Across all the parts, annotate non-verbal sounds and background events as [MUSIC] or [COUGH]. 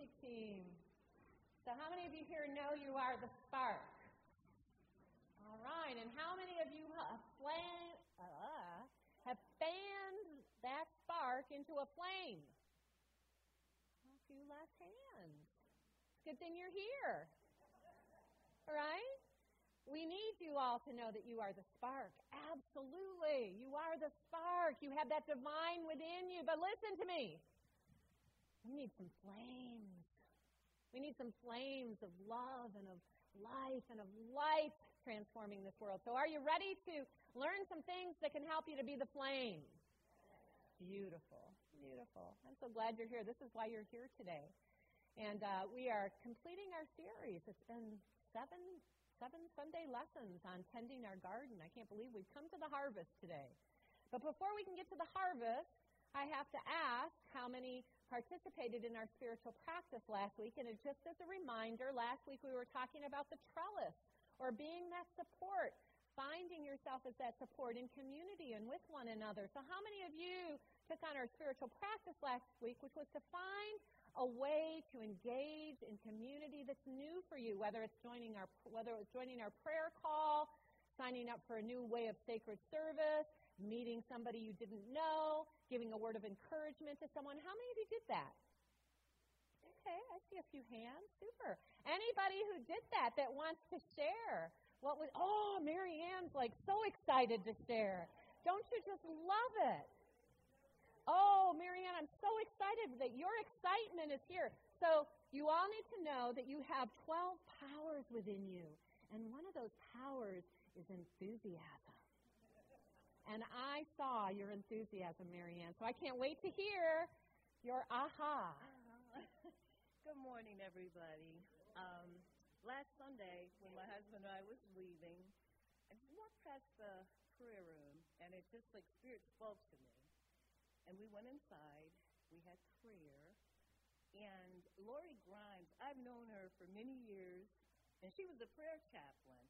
music team. So, how many of you here know you are the spark? All right, and how many of you have, flame, uh, have fanned that spark into a flame? A few less hands. Good thing you're here. Right? We need you all to know that you are the spark. Absolutely. You are the spark. You have that divine within you. But listen to me. We need some flames. We need some flames of love and of life and of light transforming this world. So, are you ready to learn some things that can help you to be the flame? Beautiful, beautiful. I'm so glad you're here. This is why you're here today. And uh, we are completing our series. It's been seven seven Sunday lessons on tending our garden. I can't believe we've come to the harvest today. But before we can get to the harvest, I have to ask how many participated in our spiritual practice last week. And just as a reminder, last week we were talking about the trellis or being that support, finding yourself as that support in community and with one another. So, how many of you took on our spiritual practice last week, which was to find a way to engage in community that's new for you, whether it's joining our whether it's joining our prayer call, signing up for a new way of sacred service, meeting somebody you didn't know, giving a word of encouragement to someone. How many of you did that? Okay, I see a few hands. Super. Anybody who did that that wants to share? What was Oh, Mary Ann's like so excited to share. Don't you just love it? Oh, Marianne, I'm so excited that your excitement is here. So, you all need to know that you have 12 powers within you. And one of those powers is enthusiasm. And I saw your enthusiasm, Marianne. So I can't wait to hear your aha. [LAUGHS] Good morning, everybody. Um, last Sunday, when my husband and I was leaving, I walked past the prayer room, and it just like Spirit spoke to me. And we went inside. We had prayer. And Lori Grimes, I've known her for many years, and she was a prayer chaplain.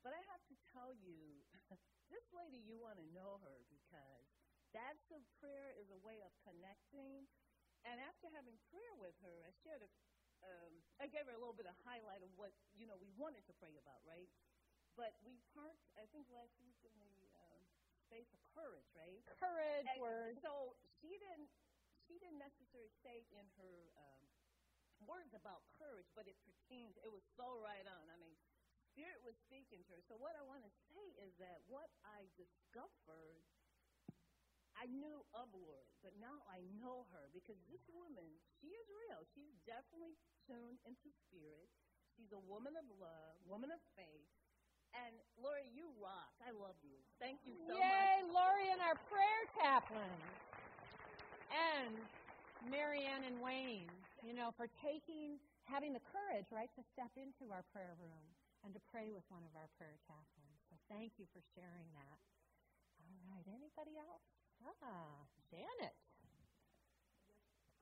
But I have to tell you, [LAUGHS] this lady, you want to know her because that's a prayer is a way of connecting. And after having prayer with her, I shared a, um, I gave her a little bit of highlight of what you know we wanted to pray about, right? But we parked, I think last week in the uh, space of courage, right? Courage and word. So she didn't, she didn't necessarily say in her um, words about courage, but it pertains. It was so right on. I mean, Spirit was speaking to her. So what I want to say is that what I discovered, I knew of Lori, but now I know her because this woman, she is real. She's definitely tuned into spirit. She's a woman of love, woman of faith. And Lori, you rock. I love you. Thank you so Yay, much. Yay, Lori and our prayer chaplain. And Marianne and Wayne, you know, for taking, having the courage, right, to step into our prayer room and to pray with one of our prayer chaplains. So thank you for sharing that. All right, anybody else? Ah, Janet.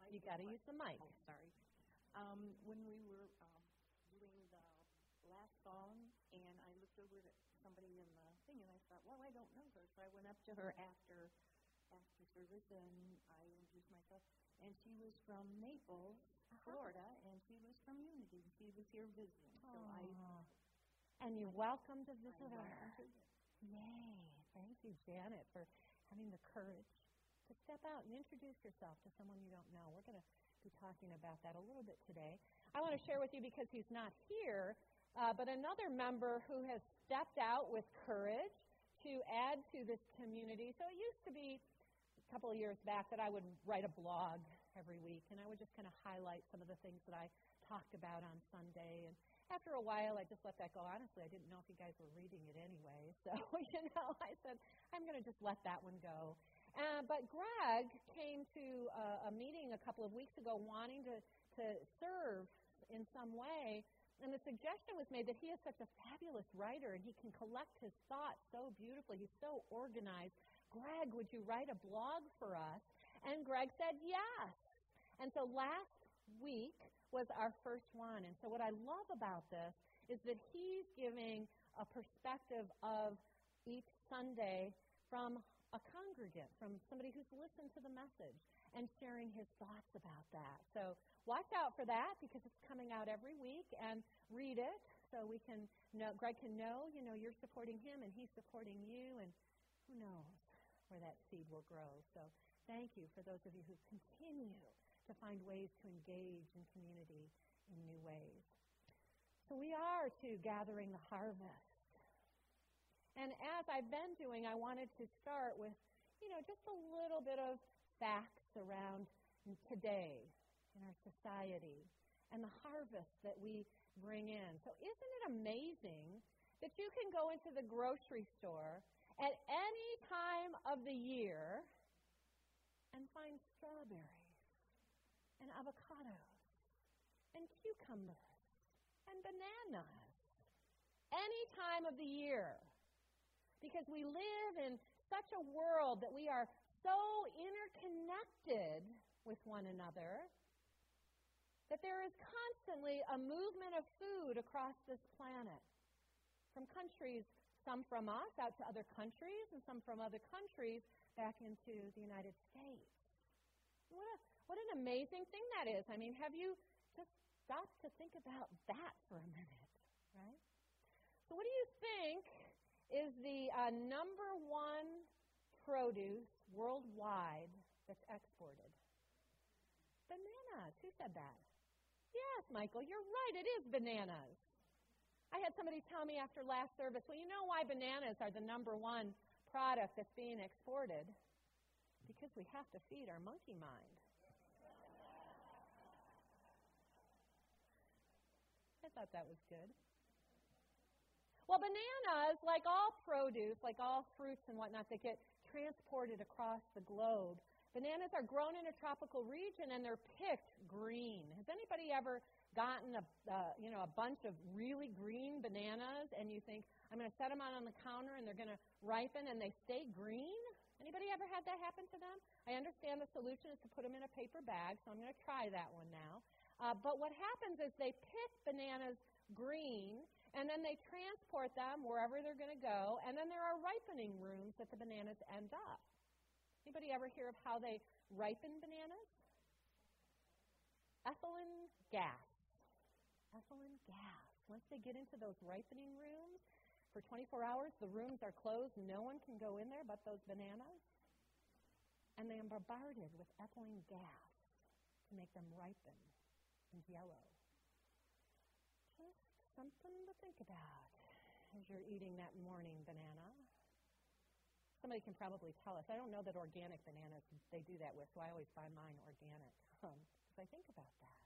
You got to use the mic. Oh, sorry. Um, when we were um, doing the last song, and I looked over at somebody in the thing, and I thought, well, I don't know her, so I went up to her after after service, and I introduced myself. And she was from Naples, uh-huh. Florida, and she was from Unity. She was here visiting. So I and you're welcome to visit her. Yay. Thank you, Janet, for having the courage to step out and introduce yourself to someone you don't know. We're going to be talking about that a little bit today. I want to share with you because he's not here, uh, but another member who has stepped out with courage to add to this community. So it used to be a couple of years back that I would write a blog every week, and I would just kind of highlight some of the things that I talked about on Sunday and after a while, I just let that go. Honestly, I didn't know if you guys were reading it anyway. [LAUGHS] So, you know, I said, I'm going to just let that one go. Uh, but Greg came to a, a meeting a couple of weeks ago wanting to, to serve in some way. And the suggestion was made that he is such a fabulous writer and he can collect his thoughts so beautifully. He's so organized. Greg, would you write a blog for us? And Greg said yes. And so last week, was our first one. And so, what I love about this is that he's giving a perspective of each Sunday from a congregant, from somebody who's listened to the message. and sharing his thoughts about that. So watch out for that because it's coming out every week and read it so we can know, Greg can know, you know, you're supporting him and he's supporting you and who knows where that seed will grow. So thank you for those of you who continue to find ways to engage in community in new ways. So we are to gathering the harvest. And as I've been doing, I wanted to start with, you know, just a little bit of facts around today in our society and the harvest that we bring in. So isn't it amazing that you can go into the grocery store at any time of the year and find strawberries and avocados and cucumbers and bananas any time of the year. Because we live in such a world that we are so interconnected with one another that there is constantly a movement of food across this planet from countries, some from us out to other countries, and some from other countries back into the United States. What, a, what an amazing thing that is. I mean, have you just stop to think about that for a minute, right? So, what do you think is the uh, number one produce worldwide that's exported? Bananas. Who said that? Yes, Michael, you're right. It is bananas. I had somebody tell me after last service, well, you know why bananas are the number one product that's being exported? Because we have to feed our monkey mind. Thought that was good. Well, bananas, like all produce, like all fruits and whatnot that get transported across the globe, bananas are grown in a tropical region and they're picked green. Has anybody ever gotten a uh, you know a bunch of really green bananas and you think I'm going to set them out on the counter and they're going to ripen and they stay green? Anybody ever had that happen to them? I understand the solution is to put them in a paper bag, so I'm going to try that one now. Uh, but what happens is they pick bananas green, and then they transport them wherever they're going to go, and then there are ripening rooms that the bananas end up. Anybody ever hear of how they ripen bananas? Ethylene gas. Ethylene gas. Once they get into those ripening rooms, for 24 hours the rooms are closed, no one can go in there but those bananas. And they are bombarded with ethylene gas to make them ripen and yellow. Just something to think about as you're eating that morning banana. Somebody can probably tell us. I don't know that organic bananas they do that with, so I always buy mine organic because um, I think about that.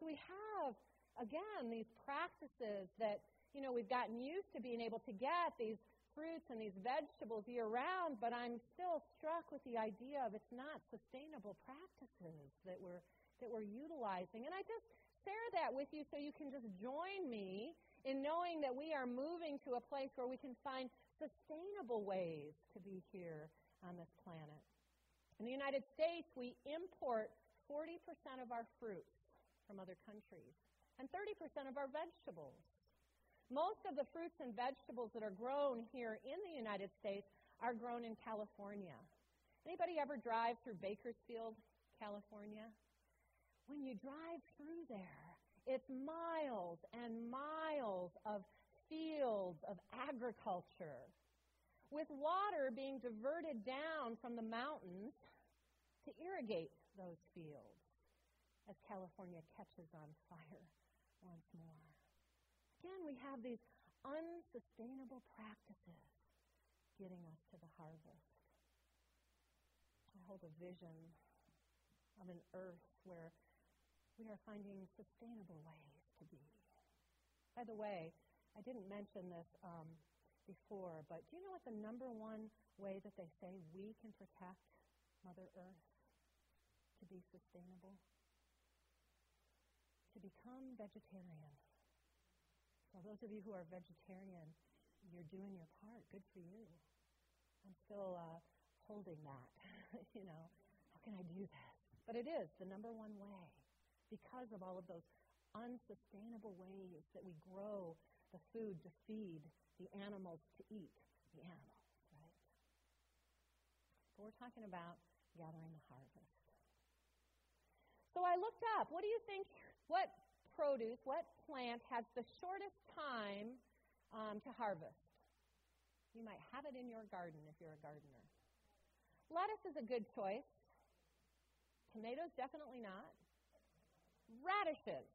So we have again these practices that you know we've gotten used to being able to get these fruits and these vegetables year round, but I'm still struck with the idea of it's not sustainable practices that we're that we're utilizing. And I just share that with you so you can just join me in knowing that we are moving to a place where we can find sustainable ways to be here on this planet. In the United States, we import 40% of our fruits from other countries and 30% of our vegetables. Most of the fruits and vegetables that are grown here in the United States are grown in California. Anybody ever drive through Bakersfield, California? When you drive through there, it's miles and miles of fields of agriculture with water being diverted down from the mountains to irrigate those fields as California catches on fire once more. Again, we have these unsustainable practices getting us to the harvest. I hold a vision of an earth where we are finding sustainable ways to be. By the way, I didn't mention this um, before, but do you know what the number one way that they say we can protect Mother Earth to be sustainable? To become vegetarian. So, those of you who are vegetarian, you're doing your part. Good for you. I'm still uh, holding that. [LAUGHS] you know, how can I do this? But it is the number one way because of all of those unsustainable ways that we grow the food to feed the animals to eat the animals, right? But we're talking about gathering the harvest. So I looked up. What do you think? What produce, what plant has the shortest time um, to harvest? You might have it in your garden if you're a gardener. Lettuce is a good choice. Tomatoes, definitely not. Radishes.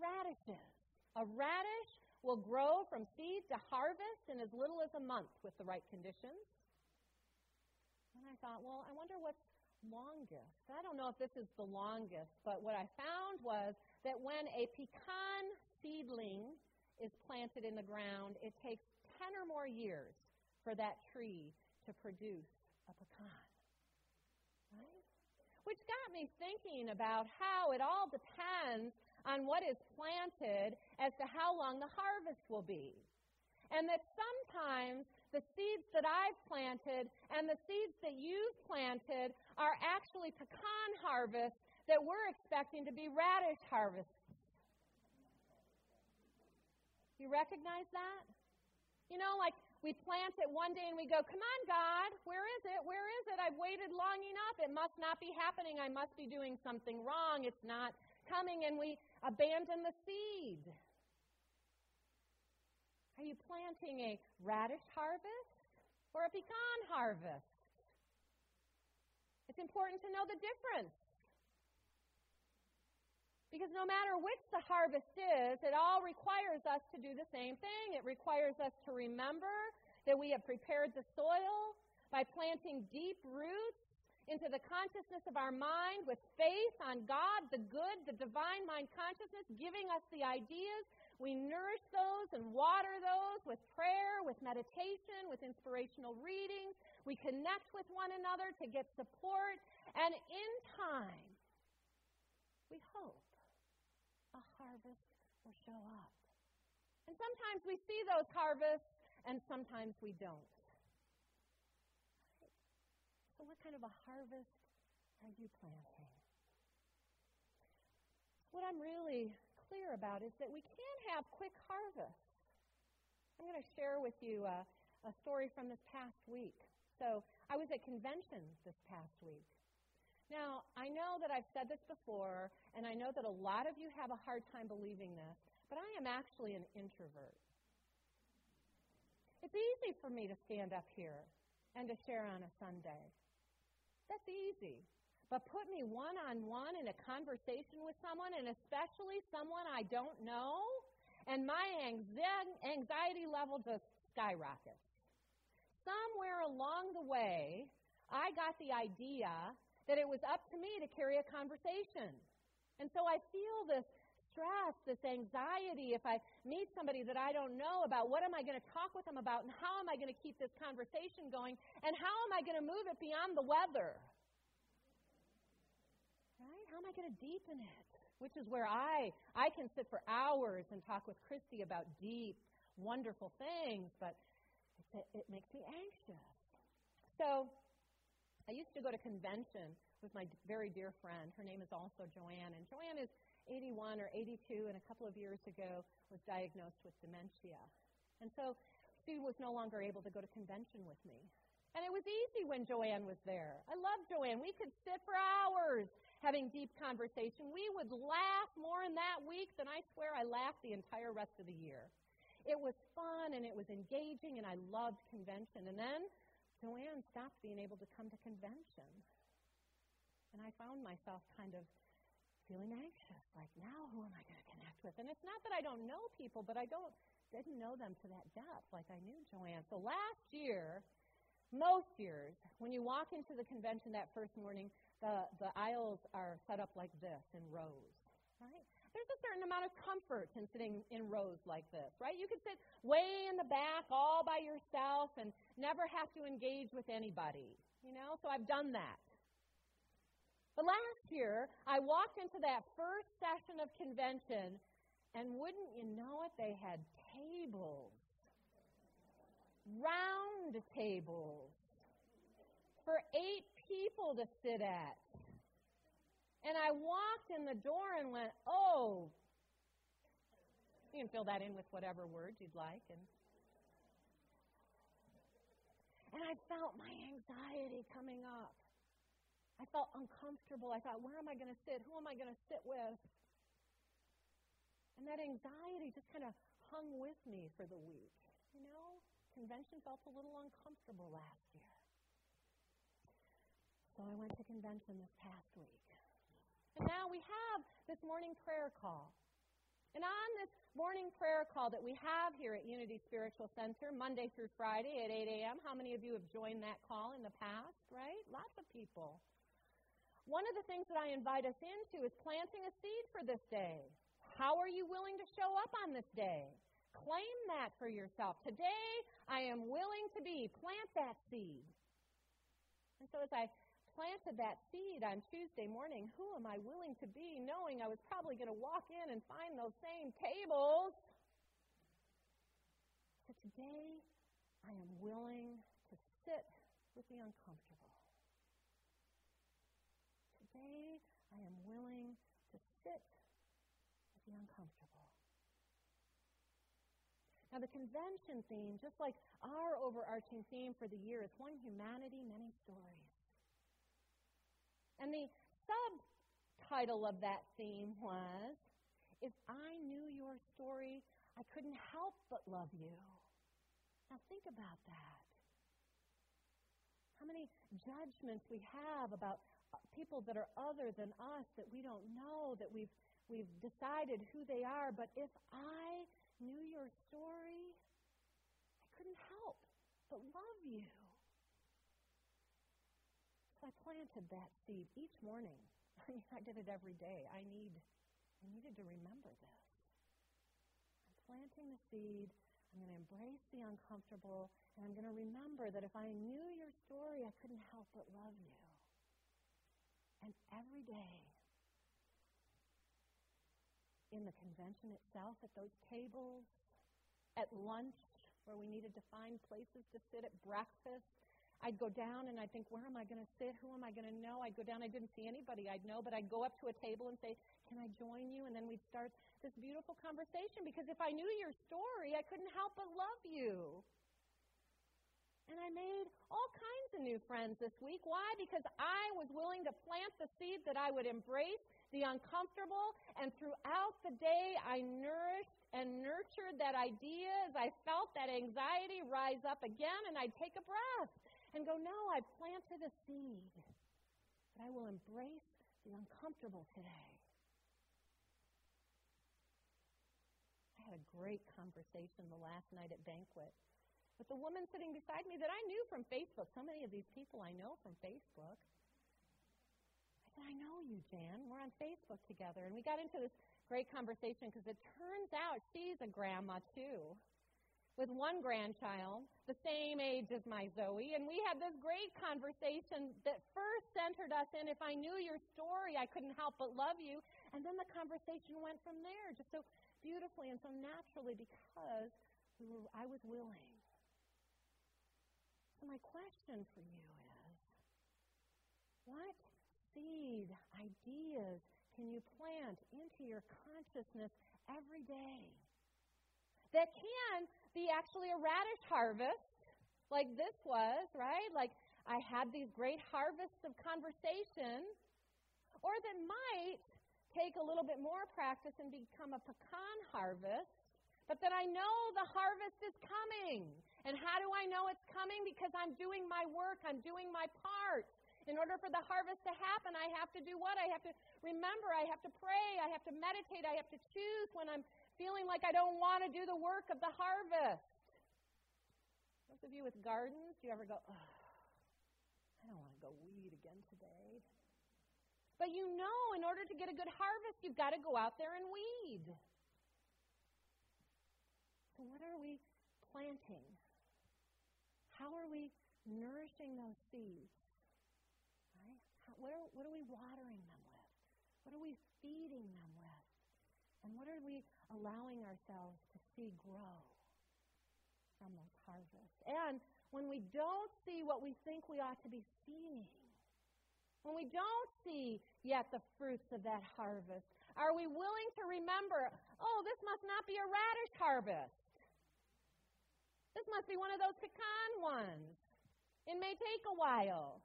Radishes. A radish will grow from seed to harvest in as little as a month with the right conditions. And I thought, well, I wonder what's longest. I don't know if this is the longest, but what I found was that when a pecan seedling is planted in the ground, it takes 10 or more years for that tree to produce a pecan. Which got me thinking about how it all depends on what is planted as to how long the harvest will be. And that sometimes the seeds that I've planted and the seeds that you've planted are actually pecan harvests that we're expecting to be radish harvests. You recognize that? You know, like we plant it one day and we go, Come on, God, where is it? Where is it? I've waited long enough. It must not be happening. I must be doing something wrong. It's not coming. And we abandon the seed. Are you planting a radish harvest or a pecan harvest? It's important to know the difference. Because no matter which the harvest is, it all requires us to do the same thing. It requires us to remember that we have prepared the soil by planting deep roots into the consciousness of our mind with faith on God, the good, the divine mind consciousness, giving us the ideas we nourish those and water those with prayer, with meditation, with inspirational readings. We connect with one another to get support. And in time, we hope a harvest will show up. And sometimes we see those harvests, and sometimes we don't. So, what kind of a harvest are you planting? What I'm really clear about is that we can have quick harvests. I'm going to share with you a, a story from this past week. So I was at convention this past week. Now, I know that I've said this before, and I know that a lot of you have a hard time believing this, but I am actually an introvert. It's easy for me to stand up here and to share on a Sunday. That's easy. But put me one on one in a conversation with someone, and especially someone I don't know, and my anxiety level just skyrockets. Somewhere along the way, I got the idea that it was up to me to carry a conversation. And so I feel this stress, this anxiety if I meet somebody that I don't know about what am I going to talk with them about and how am I going to keep this conversation going and how am I going to move it beyond the weather? Right? How am I going to deepen it? Which is where I I can sit for hours and talk with Christy about deep, wonderful things, but it, it makes me anxious. So I used to go to convention with my very dear friend. Her name is also Joanne, and Joanne is 81 or 82, and a couple of years ago was diagnosed with dementia. And so she was no longer able to go to convention with me. And it was easy when Joanne was there. I love Joanne. We could sit for hours having deep conversation. We would laugh more in that week than I swear I laughed the entire rest of the year. It was fun and it was engaging, and I loved convention. And then Joanne stopped being able to come to convention. And I found myself kind of feeling anxious, like, now who am I going to connect with? And it's not that I don't know people, but I don't didn't know them to that depth like I knew Joanne. So last year, most years, when you walk into the convention that first morning, the, the aisles are set up like this in rows, right? There's a certain amount of comfort in sitting in rows like this, right? You could sit way in the back all by yourself and never have to engage with anybody, you know? So I've done that. But last year, I walked into that first session of convention, and wouldn't you know it, they had tables round tables for eight people to sit at. And I walked in the door and went, oh, you can fill that in with whatever words you'd like. And, and I felt my anxiety coming up. I felt uncomfortable. I thought, where am I going to sit? Who am I going to sit with? And that anxiety just kind of hung with me for the week. You know, convention felt a little uncomfortable last year. So I went to convention this past week. And now we have this morning prayer call. And on this morning prayer call that we have here at Unity Spiritual Center, Monday through Friday at 8 a.m., how many of you have joined that call in the past, right? Lots of people. One of the things that I invite us into is planting a seed for this day. How are you willing to show up on this day? Claim that for yourself. Today, I am willing to be. Plant that seed. And so as I planted that seed on Tuesday morning, who am I willing to be, knowing I was probably going to walk in and find those same tables? So today, I am willing to sit with the uncomfortable. Today, I am willing to sit with the uncomfortable. Now, the convention theme, just like our overarching theme for the year, is one humanity, many stories. And the subtitle of that theme was If I Knew Your Story, I Couldn't Help But Love You. Now think about that. How many judgments we have about uh, people that are other than us that we don't know, that we've, we've decided who they are. But if I knew your story, I couldn't help but love you. I planted that seed each morning. [LAUGHS] I mean, I did it every day. I need I needed to remember this. I'm planting the seed. I'm going to embrace the uncomfortable, and I'm going to remember that if I knew your story, I couldn't help but love you. And every day, in the convention itself, at those tables, at lunch, where we needed to find places to sit at breakfast, I'd go down and I'd think, where am I going to sit? Who am I going to know? I'd go down. I didn't see anybody I'd know, but I'd go up to a table and say, can I join you? And then we'd start this beautiful conversation because if I knew your story, I couldn't help but love you. And I made all kinds of new friends this week. Why? Because I was willing to plant the seed that I would embrace the uncomfortable, and throughout the day, I nourished and nurtured that idea as I felt that anxiety rise up again, and I'd take a breath and go, No, I planted a seed, but I will embrace the uncomfortable today. I had a great conversation the last night at banquet with the woman sitting beside me that I knew from Facebook. So many of these people I know from Facebook. I said, I know you, Jan. We're on Facebook together. And we got into this great conversation because it turns out she's a grandma too with one grandchild, the same age as my Zoe, and we had this great conversation that first centered us in if I knew your story, I couldn't help but love you. And then the conversation went from there just so beautifully and so naturally because I was willing. So, my question for you is what seed, ideas can you plant into your consciousness every day? that can be actually a radish harvest, like this was, right? Like I had these great harvests of conversation, or that might take a little bit more practice and become a pecan harvest, but that I know the harvest is coming. And how do I know it's coming? Because I'm doing my work, I'm doing my part. In order for the harvest to happen, I have to do what? I have to remember, I have to pray, I have to meditate, I have to choose when I'm feeling like I don't want to do the work of the harvest. Those of you with gardens, do you ever go, oh, I don't want to go weed again today? But you know, in order to get a good harvest, you've got to go out there and weed. So, what are we planting? How are we nourishing those seeds? Right? How, what, are, what are we watering them with? What are we feeding them? And what are we allowing ourselves to see grow from those harvests? And when we don't see what we think we ought to be seeing, when we don't see yet the fruits of that harvest, are we willing to remember, oh, this must not be a radish harvest? This must be one of those pecan ones. It may take a while.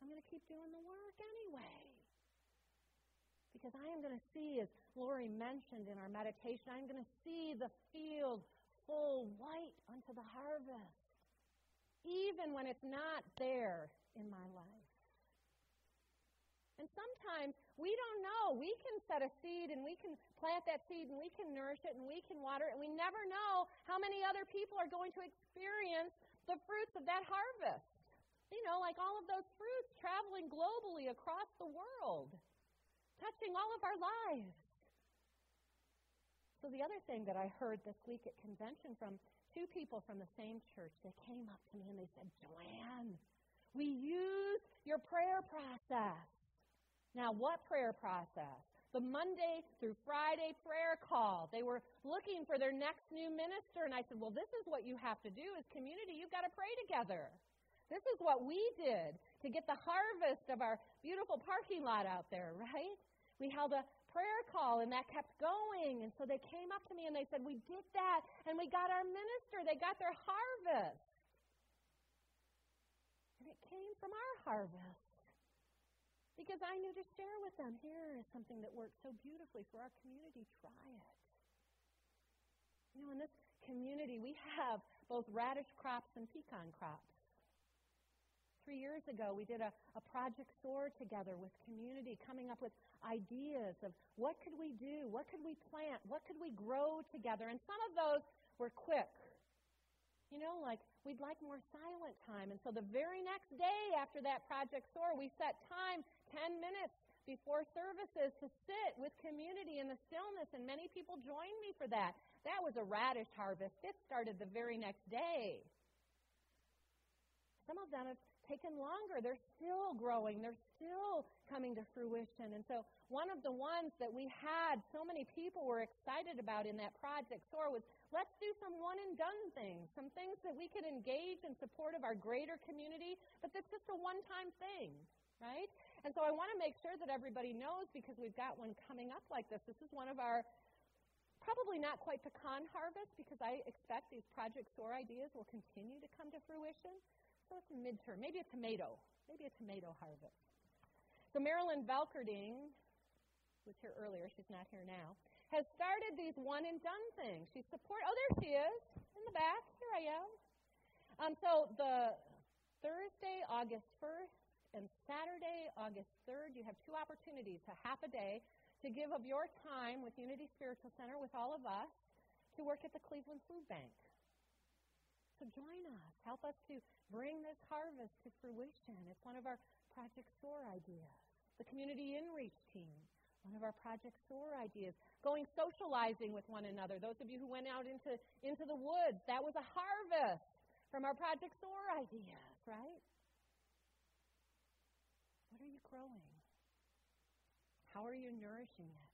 I'm going to keep doing the work anyway. Because I am going to see, as Lori mentioned in our meditation, I'm going to see the field full white unto the harvest, even when it's not there in my life. And sometimes we don't know. We can set a seed and we can plant that seed and we can nourish it and we can water it, and we never know how many other people are going to experience the fruits of that harvest. You know, like all of those fruits traveling globally across the world, touching all of our lives. So, the other thing that I heard this week at convention from two people from the same church, they came up to me and they said, Joanne, we use your prayer process. Now, what prayer process? The Monday through Friday prayer call. They were looking for their next new minister, and I said, Well, this is what you have to do as community. You've got to pray together. This is what we did to get the harvest of our beautiful parking lot out there, [LAUGHS] right? We held a prayer call, and that kept going. And so they came up to me and they said, We did that, and we got our minister. They got their harvest. And it came from our harvest because I knew to share with them here is something that works so beautifully for our community. Try it. You know, in this community, we have both radish crops and pecan crops. Three years ago, we did a, a project soar together with community, coming up with ideas of what could we do, what could we plant, what could we grow together. And some of those were quick. You know, like we'd like more silent time. And so the very next day after that project soar, we set time 10 minutes before services to sit with community in the stillness, and many people joined me for that. That was a radish harvest. It started the very next day. Some of them have taken longer. They're still growing. They're still coming to fruition. And so one of the ones that we had so many people were excited about in that project SOAR was let's do some one and done things, some things that we could engage in support of our greater community, but that's just a one time thing, right? And so I want to make sure that everybody knows because we've got one coming up like this. This is one of our probably not quite pecan harvest because I expect these Project SOAR ideas will continue to come to fruition. So it's midterm, maybe a tomato, maybe a tomato harvest. So Marilyn Velkerding was here earlier, she's not here now, has started these one and done things. She support oh there she is in the back. Here I am. Um, so the Thursday, August 1st, and Saturday, August 3rd, you have two opportunities, a half a day, to give of your time with Unity Spiritual Center, with all of us, to work at the Cleveland Food Bank. So join us. Help us to bring this harvest to fruition. It's one of our Project SOAR ideas. The Community InReach team, one of our Project SOAR ideas. Going socializing with one another. Those of you who went out into, into the woods, that was a harvest from our Project SOAR ideas, right? What are you growing? How are you nourishing it?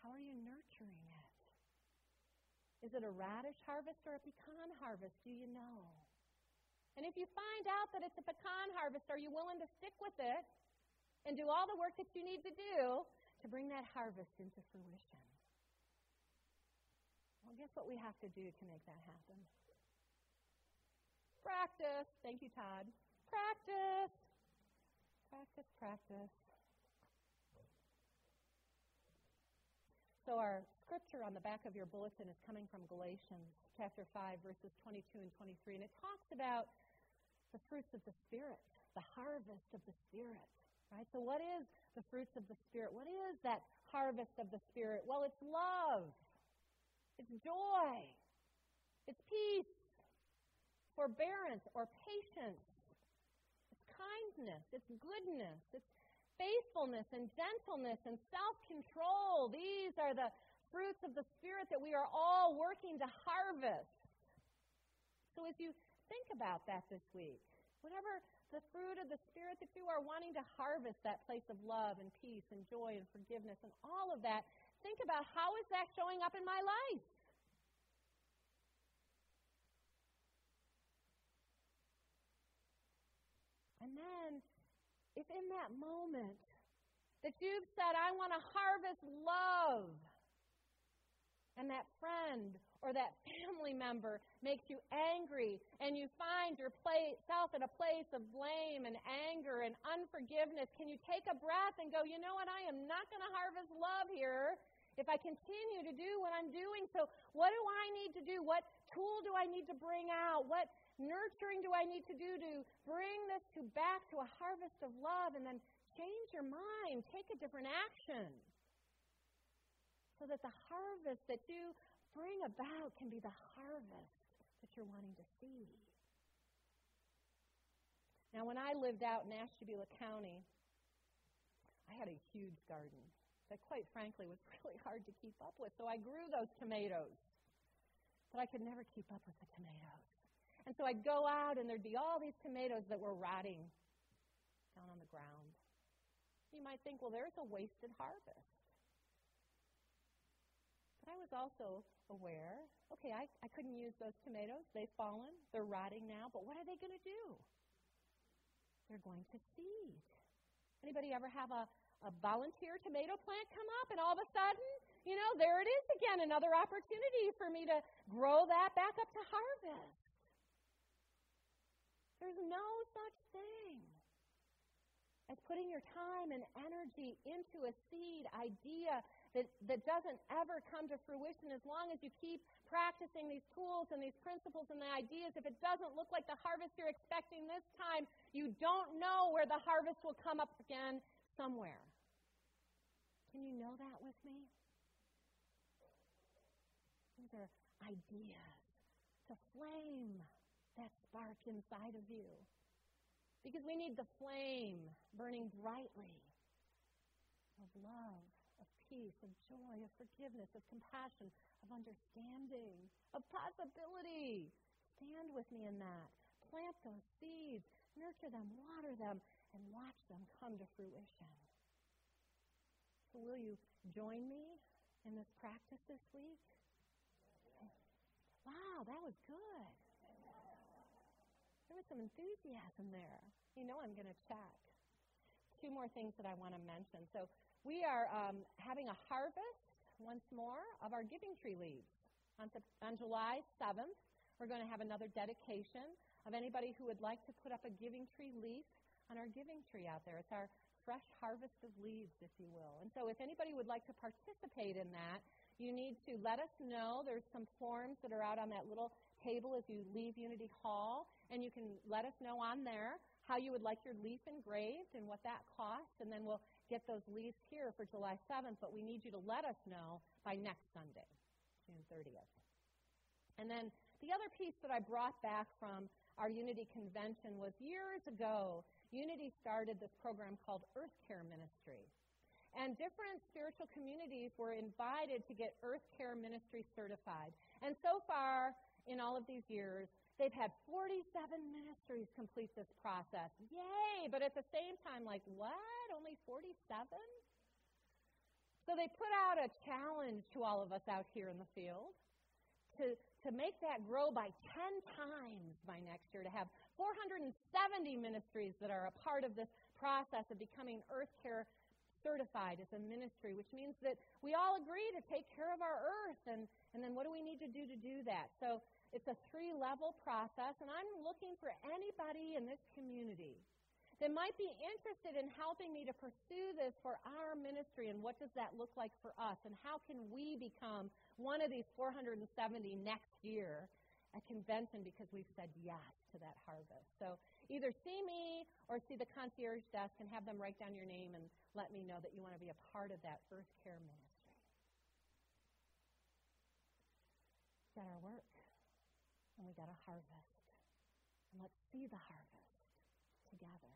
How are you nurturing it? Is it a radish harvest or a pecan harvest? Do you know? And if you find out that it's a pecan harvest, are you willing to stick with it and do all the work that you need to do to bring that harvest into fruition? Well, guess what we have to do to make that happen? Practice. Thank you, Todd. Practice practice, practice. So our scripture on the back of your bulletin is coming from Galatians chapter 5 verses 22 and 23 and it talks about the fruits of the spirit, the harvest of the spirit. Right? So what is the fruits of the spirit? What is that harvest of the spirit? Well, it's love. It's joy. It's peace, forbearance or patience, It's kindness, it's goodness, it's faithfulness and gentleness and self control. These are the fruits of the Spirit that we are all working to harvest. So as you think about that this week, whatever the fruit of the Spirit that you are wanting to harvest, that place of love and peace and joy and forgiveness and all of that, think about how is that showing up in my life? And then, if in that moment that you've said, I want to harvest love, and that friend or that [LAUGHS] family member makes you angry and you find yourself in a place of blame and anger and unforgiveness, can you take a breath and go, you know what, I am not going to harvest love here if I continue to do what I'm doing. So, what do I need to do? What tool do I need to bring out? What nurturing do I need to do to bring this to back to a harvest of love and then change your mind, take a different action so that the harvest that you bring about can be the harvest that you're wanting to see. Now, when I lived out in Ashtabula County, I had a huge garden that, quite frankly, was [LAUGHS] really hard to keep up with. So I grew those tomatoes, but I could never keep up with the tomatoes. And so I'd go out, and there'd be all these tomatoes that were rotting down on the ground. You might think, well, there's a wasted harvest. But I was also aware okay, I, I couldn't use those tomatoes. They've fallen, they're rotting now, but what are they going to do? They're going to seed. Anybody ever have a, a volunteer tomato plant come up, and all of a sudden, you know, there it is again, another opportunity for me to grow that back up to harvest. There's no such thing as putting your time and energy into a seed idea that, that doesn't ever come to fruition as long as you keep practicing these tools and these principles and the ideas. If it doesn't look like the harvest you're expecting this time, you don't know where the harvest will come up again somewhere. Can you know that with me? These are ideas to flame that spark inside of you. Because we need the flame burning brightly of love, of peace, of joy, of forgiveness, of compassion, of understanding, of possibility. Stand with me in that. Plant those seeds, nurture them, water them, and watch them come to fruition. So, will you join me in this practice this week? Wow, that was good. There was some enthusiasm there. You know, I'm going to check. Two more things that I want to mention. So, we are um, having a harvest once more of our giving tree leaves. On, on July 7th, we're going to have another dedication of anybody who would like to put up a giving tree leaf on our giving tree out there. It's our fresh harvest of leaves, if you will. And so, if anybody would like to participate in that, you need to let us know. There's some forms that are out on that little table as you leave Unity Hall, and you can let us know on there how you would like your leaf engraved and what that costs, and then we'll get those leaves here for July 7th, but we need you to let us know by next Sunday, June 30th. And then the other piece that I brought back from our Unity convention was years ago, Unity started this program called Earth Care Ministry. And different spiritual communities were invited to get Earth Care Ministry certified. And so far, in all of these years, they've had 47 ministries complete this process. Yay! But at the same time, like, what? Only 47? So they put out a challenge to all of us out here in the field to, to make that grow by 10 times by next year, to have 470 ministries that are a part of this process of becoming Earth Care certified as a ministry, which means that we all agree to take care of our earth. And, and then what do we need to do to do that? So it's a three level process, and I'm looking for anybody in this community that might be interested in helping me to pursue this for our ministry and what does that look like for us and how can we become one of these 470 next year at convention because we've said yes to that harvest. So either see me or see the concierge desk and have them write down your name and let me know that you want to be a part of that Earth Care ministry. We got our work and we got a harvest. And let's see the harvest together.